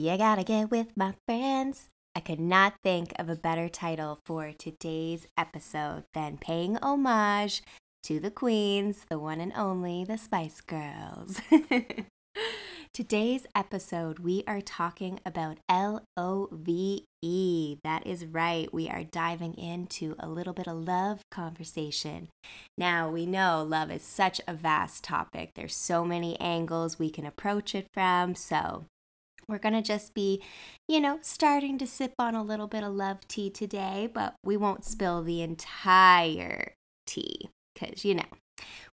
you gotta get with my friends. I could not think of a better title for today's episode than paying homage to the queens, the one and only, the Spice Girls. Today's episode, we are talking about L O V E. That is right. We are diving into a little bit of love conversation. Now, we know love is such a vast topic, there's so many angles we can approach it from. So, we're going to just be, you know, starting to sip on a little bit of love tea today, but we won't spill the entire tea because, you know,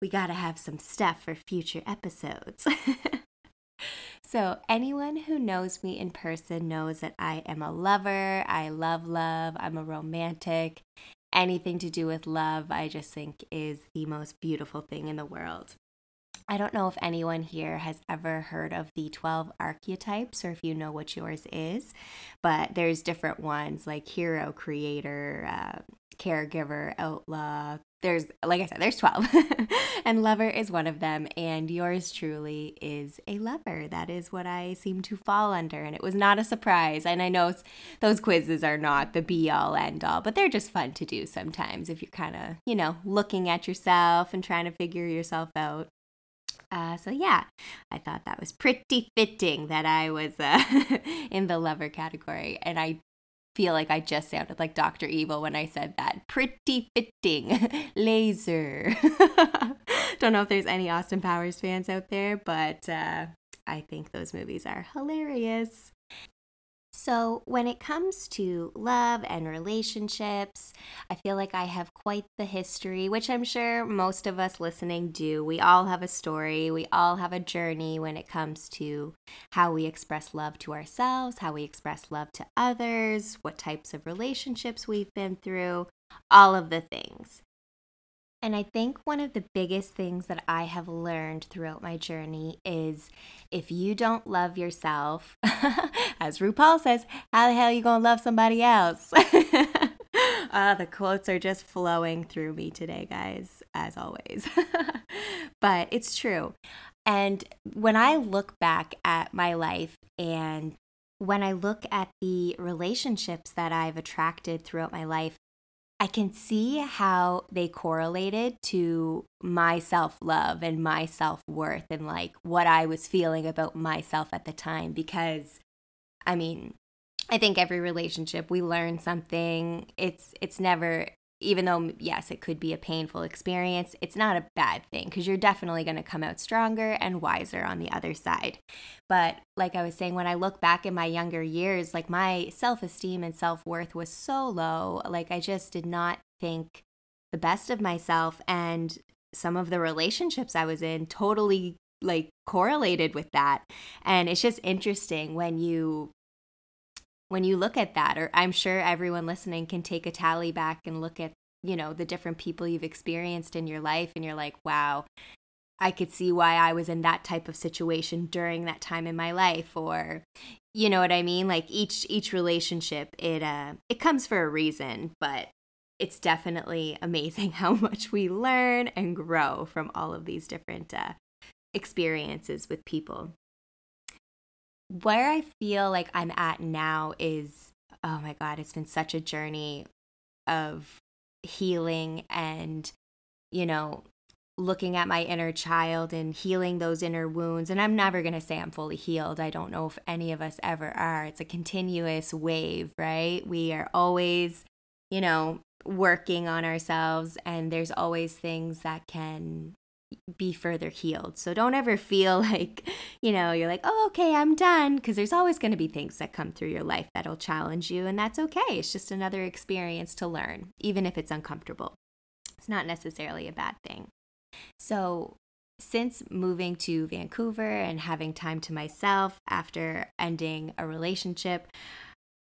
we got to have some stuff for future episodes. so, anyone who knows me in person knows that I am a lover. I love love. I'm a romantic. Anything to do with love, I just think is the most beautiful thing in the world. I don't know if anyone here has ever heard of the 12 archetypes or if you know what yours is, but there's different ones like hero, creator, uh, caregiver, outlaw. There's, like I said, there's 12. and lover is one of them. And yours truly is a lover. That is what I seem to fall under. And it was not a surprise. And I know those quizzes are not the be all end all, but they're just fun to do sometimes if you're kind of, you know, looking at yourself and trying to figure yourself out. Uh, so yeah, I thought that was pretty fitting that I was uh, in the lover category, and I feel like I just sounded like Doctor Evil when I said that. Pretty fitting, laser. Don't know if there's any Austin Powers fans out there, but uh, I think those movies are hilarious. So, when it comes to love and relationships, I feel like I have quite the history, which I'm sure most of us listening do. We all have a story, we all have a journey when it comes to how we express love to ourselves, how we express love to others, what types of relationships we've been through, all of the things. And I think one of the biggest things that I have learned throughout my journey is if you don't love yourself, as RuPaul says, how the hell are you going to love somebody else? uh, the quotes are just flowing through me today, guys, as always. but it's true. And when I look back at my life and when I look at the relationships that I've attracted throughout my life, I can see how they correlated to my self love and my self worth and like what I was feeling about myself at the time. Because, I mean, I think every relationship we learn something. It's it's never even though yes it could be a painful experience it's not a bad thing because you're definitely going to come out stronger and wiser on the other side. But like i was saying when i look back in my younger years like my self-esteem and self-worth was so low like i just did not think the best of myself and some of the relationships i was in totally like correlated with that. And it's just interesting when you when you look at that or i'm sure everyone listening can take a tally back and look at you know the different people you've experienced in your life and you're like wow i could see why i was in that type of situation during that time in my life or you know what i mean? Like each each relationship it uh it comes for a reason but it's definitely amazing how much we learn and grow from all of these different uh, experiences with people where I feel like I'm at now is oh my God, it's been such a journey of healing and, you know, looking at my inner child and healing those inner wounds. And I'm never going to say I'm fully healed. I don't know if any of us ever are. It's a continuous wave, right? We are always, you know, working on ourselves, and there's always things that can be further healed. So don't ever feel like, you know, you're like, oh, okay, I'm done. Because there's always going to be things that come through your life that'll challenge you, and that's okay. It's just another experience to learn, even if it's uncomfortable. It's not necessarily a bad thing. So, since moving to Vancouver and having time to myself after ending a relationship,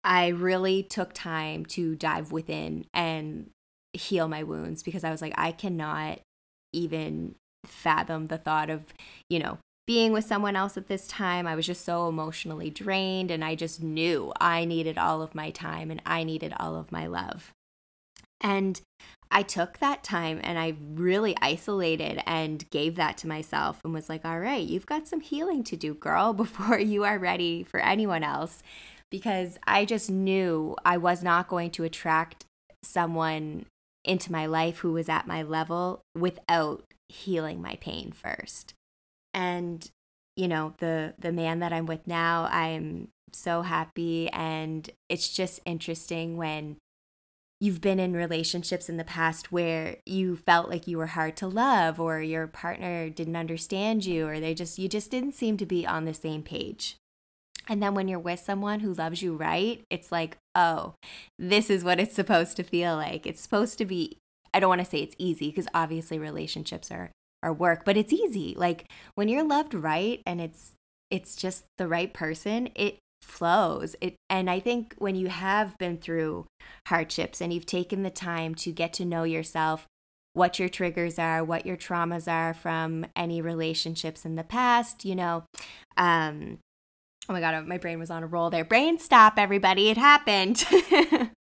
I really took time to dive within and heal my wounds because I was like, I cannot even fathom the thought of, you know, being with someone else at this time. I was just so emotionally drained and I just knew I needed all of my time and I needed all of my love. And I took that time and I really isolated and gave that to myself and was like, all right, you've got some healing to do, girl, before you are ready for anyone else. Because I just knew I was not going to attract someone into my life who was at my level without healing my pain first. And you know, the the man that I'm with now, I'm so happy and it's just interesting when you've been in relationships in the past where you felt like you were hard to love or your partner didn't understand you or they just you just didn't seem to be on the same page. And then when you're with someone who loves you right, it's like, "Oh, this is what it's supposed to feel like. It's supposed to be I don't want to say it's easy because obviously relationships are are work, but it's easy. Like when you're loved right and it's it's just the right person, it flows. It and I think when you have been through hardships and you've taken the time to get to know yourself, what your triggers are, what your traumas are from any relationships in the past, you know, um oh my god, my brain was on a roll there. Brain stop everybody. It happened.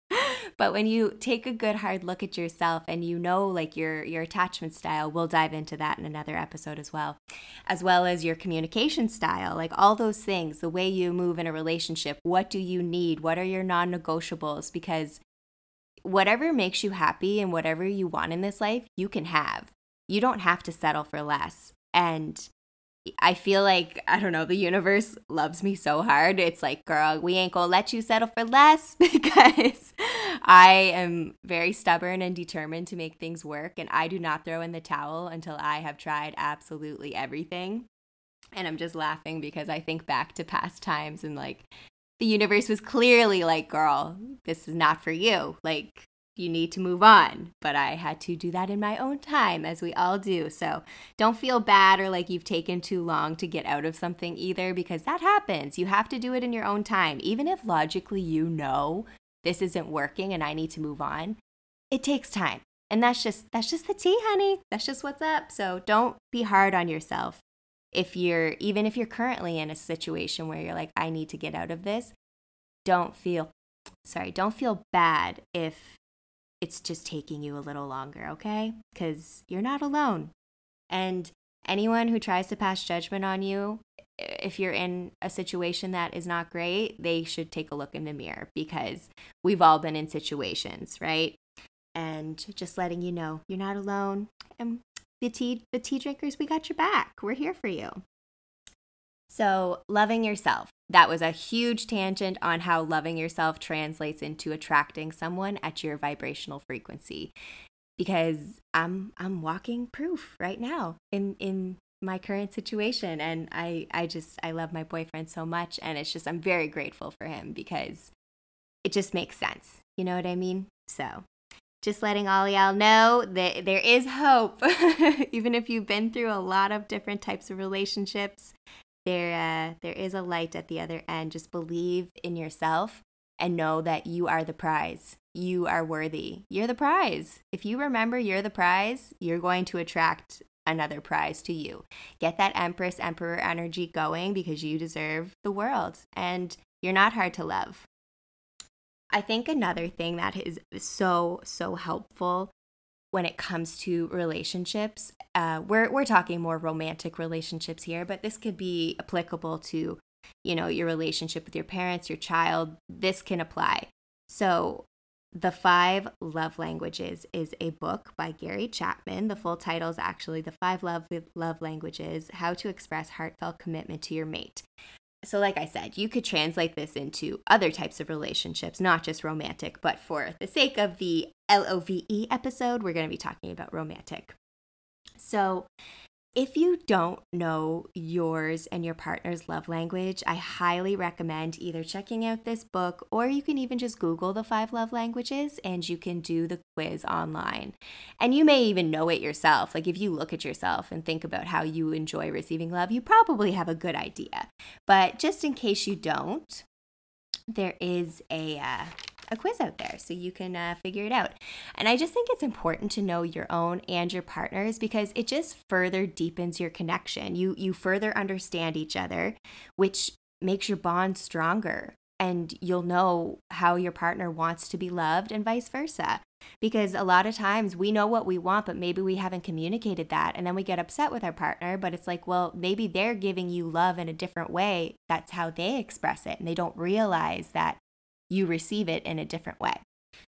but when you take a good hard look at yourself and you know like your your attachment style we'll dive into that in another episode as well. As well as your communication style like all those things the way you move in a relationship what do you need? What are your non-negotiables? Because whatever makes you happy and whatever you want in this life you can have. You don't have to settle for less. And I feel like, I don't know, the universe loves me so hard. It's like, girl, we ain't gonna let you settle for less because I am very stubborn and determined to make things work. And I do not throw in the towel until I have tried absolutely everything. And I'm just laughing because I think back to past times and like, the universe was clearly like, girl, this is not for you. Like, you need to move on. But I had to do that in my own time, as we all do. So don't feel bad or like you've taken too long to get out of something either, because that happens. You have to do it in your own time. Even if logically you know this isn't working and I need to move on, it takes time. And that's just that's just the tea, honey. That's just what's up. So don't be hard on yourself. If you're even if you're currently in a situation where you're like I need to get out of this, don't feel sorry, don't feel bad if it's just taking you a little longer, okay? Because you're not alone. And anyone who tries to pass judgment on you, if you're in a situation that is not great, they should take a look in the mirror because we've all been in situations, right? And just letting you know you're not alone. And the tea, the tea drinkers, we got your back. We're here for you. So, loving yourself. That was a huge tangent on how loving yourself translates into attracting someone at your vibrational frequency. Because I'm I'm walking proof right now in in my current situation and I I just I love my boyfriend so much and it's just I'm very grateful for him because it just makes sense. You know what I mean? So, just letting all y'all know that there is hope. Even if you've been through a lot of different types of relationships, there uh, there is a light at the other end. Just believe in yourself and know that you are the prize. You are worthy. You're the prize. If you remember you're the prize, you're going to attract another prize to you. Get that Empress Emperor energy going because you deserve the world and you're not hard to love. I think another thing that is so, so helpful when it comes to relationships. Uh, we're we're talking more romantic relationships here, but this could be applicable to, you know, your relationship with your parents, your child. This can apply. So The Five Love Languages is a book by Gary Chapman. The full title is actually The Five Love, Love Languages How to Express Heartfelt Commitment to Your Mate. So, like I said, you could translate this into other types of relationships, not just romantic, but for the sake of the LOVE episode, we're going to be talking about romantic. So, if you don't know yours and your partner's love language, I highly recommend either checking out this book or you can even just Google the five love languages and you can do the quiz online. And you may even know it yourself. Like if you look at yourself and think about how you enjoy receiving love, you probably have a good idea. But just in case you don't, there is a uh, a quiz out there so you can uh, figure it out. And I just think it's important to know your own and your partner's because it just further deepens your connection. You you further understand each other, which makes your bond stronger and you'll know how your partner wants to be loved and vice versa. Because a lot of times we know what we want, but maybe we haven't communicated that. And then we get upset with our partner, but it's like, well, maybe they're giving you love in a different way. That's how they express it. And they don't realize that you receive it in a different way.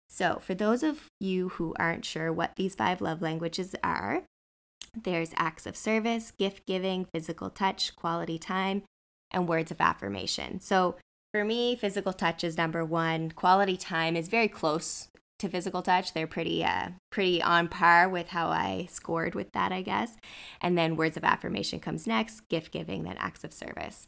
So, for those of you who aren't sure what these five love languages are, there's acts of service, gift giving, physical touch, quality time, and words of affirmation. So, for me, physical touch is number one. Quality time is very close to physical touch. They're pretty, uh, pretty on par with how I scored with that, I guess. And then words of affirmation comes next, gift giving, then acts of service.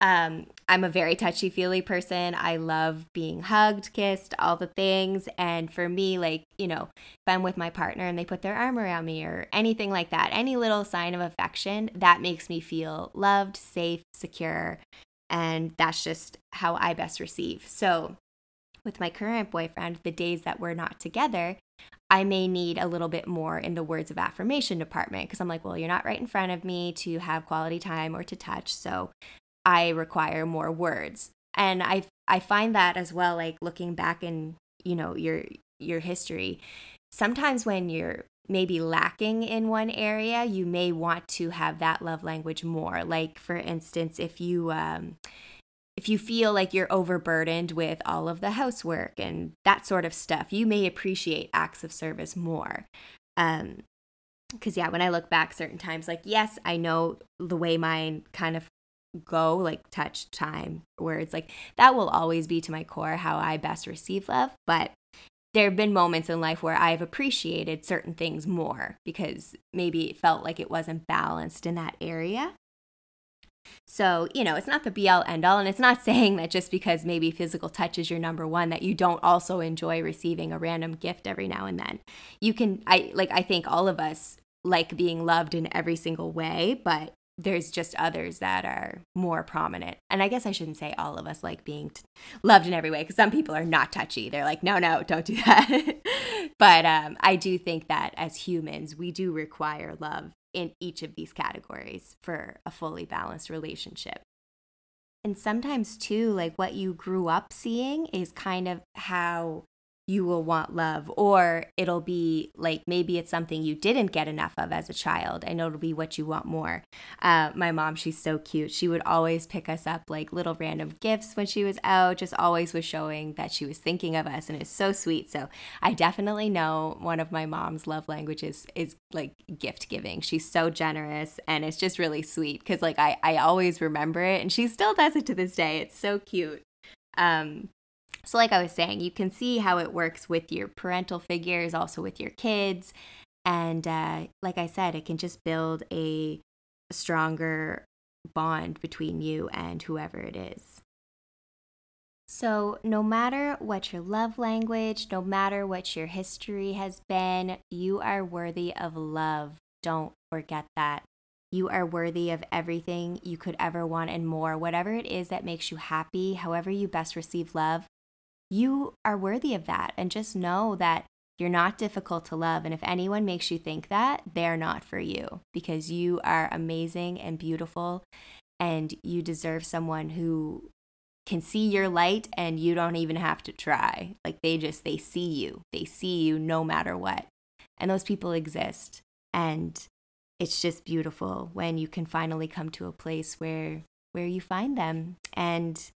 Um, I'm a very touchy feely person. I love being hugged, kissed, all the things. And for me, like, you know, if I'm with my partner and they put their arm around me or anything like that, any little sign of affection, that makes me feel loved, safe, secure. And that's just how I best receive. So, with my current boyfriend, the days that we're not together, I may need a little bit more in the words of affirmation department because I'm like, well, you're not right in front of me to have quality time or to touch. So I require more words. And I I find that as well like looking back in, you know, your your history, sometimes when you're maybe lacking in one area, you may want to have that love language more. Like for instance, if you um if you feel like you're overburdened with all of the housework and that sort of stuff, you may appreciate acts of service more. Um, because yeah, when I look back certain times, like yes, I know the way mine kind of go like touch time where it's like that will always be to my core how I best receive love but there have been moments in life where I've appreciated certain things more because maybe it felt like it wasn't balanced in that area. So, you know, it's not the be all end all. And it's not saying that just because maybe physical touch is your number one, that you don't also enjoy receiving a random gift every now and then. You can, I like, I think all of us like being loved in every single way, but there's just others that are more prominent. And I guess I shouldn't say all of us like being t- loved in every way because some people are not touchy. They're like, no, no, don't do that. but um, I do think that as humans, we do require love in each of these categories for a fully balanced relationship. And sometimes, too, like what you grew up seeing is kind of how you will want love or it'll be like maybe it's something you didn't get enough of as a child and it'll be what you want more. Uh, my mom she's so cute. She would always pick us up like little random gifts when she was out just always was showing that she was thinking of us and it's so sweet. So i definitely know one of my mom's love languages is like gift giving. She's so generous and it's just really sweet because like I, I always remember it and she still does it to this day. It's so cute. Um, so, like I was saying, you can see how it works with your parental figures, also with your kids. And uh, like I said, it can just build a stronger bond between you and whoever it is. So, no matter what your love language, no matter what your history has been, you are worthy of love. Don't forget that. You are worthy of everything you could ever want and more. Whatever it is that makes you happy, however you best receive love, you are worthy of that. And just know that you're not difficult to love. And if anyone makes you think that, they're not for you because you are amazing and beautiful and you deserve someone who can see your light and you don't even have to try. Like they just, they see you, they see you no matter what. And those people exist. And it's just beautiful when you can finally come to a place where where you find them. And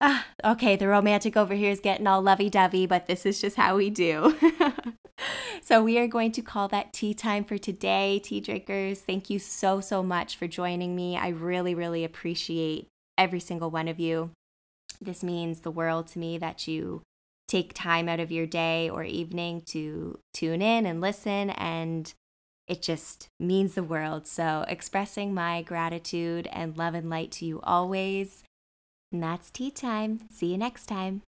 ah, okay, the romantic over here is getting all lovey dovey, but this is just how we do. so, we are going to call that tea time for today, tea drinkers. Thank you so, so much for joining me. I really, really appreciate every single one of you. This means the world to me that you take time out of your day or evening to tune in and listen and it just means the world. So, expressing my gratitude and love and light to you always. And that's tea time. See you next time.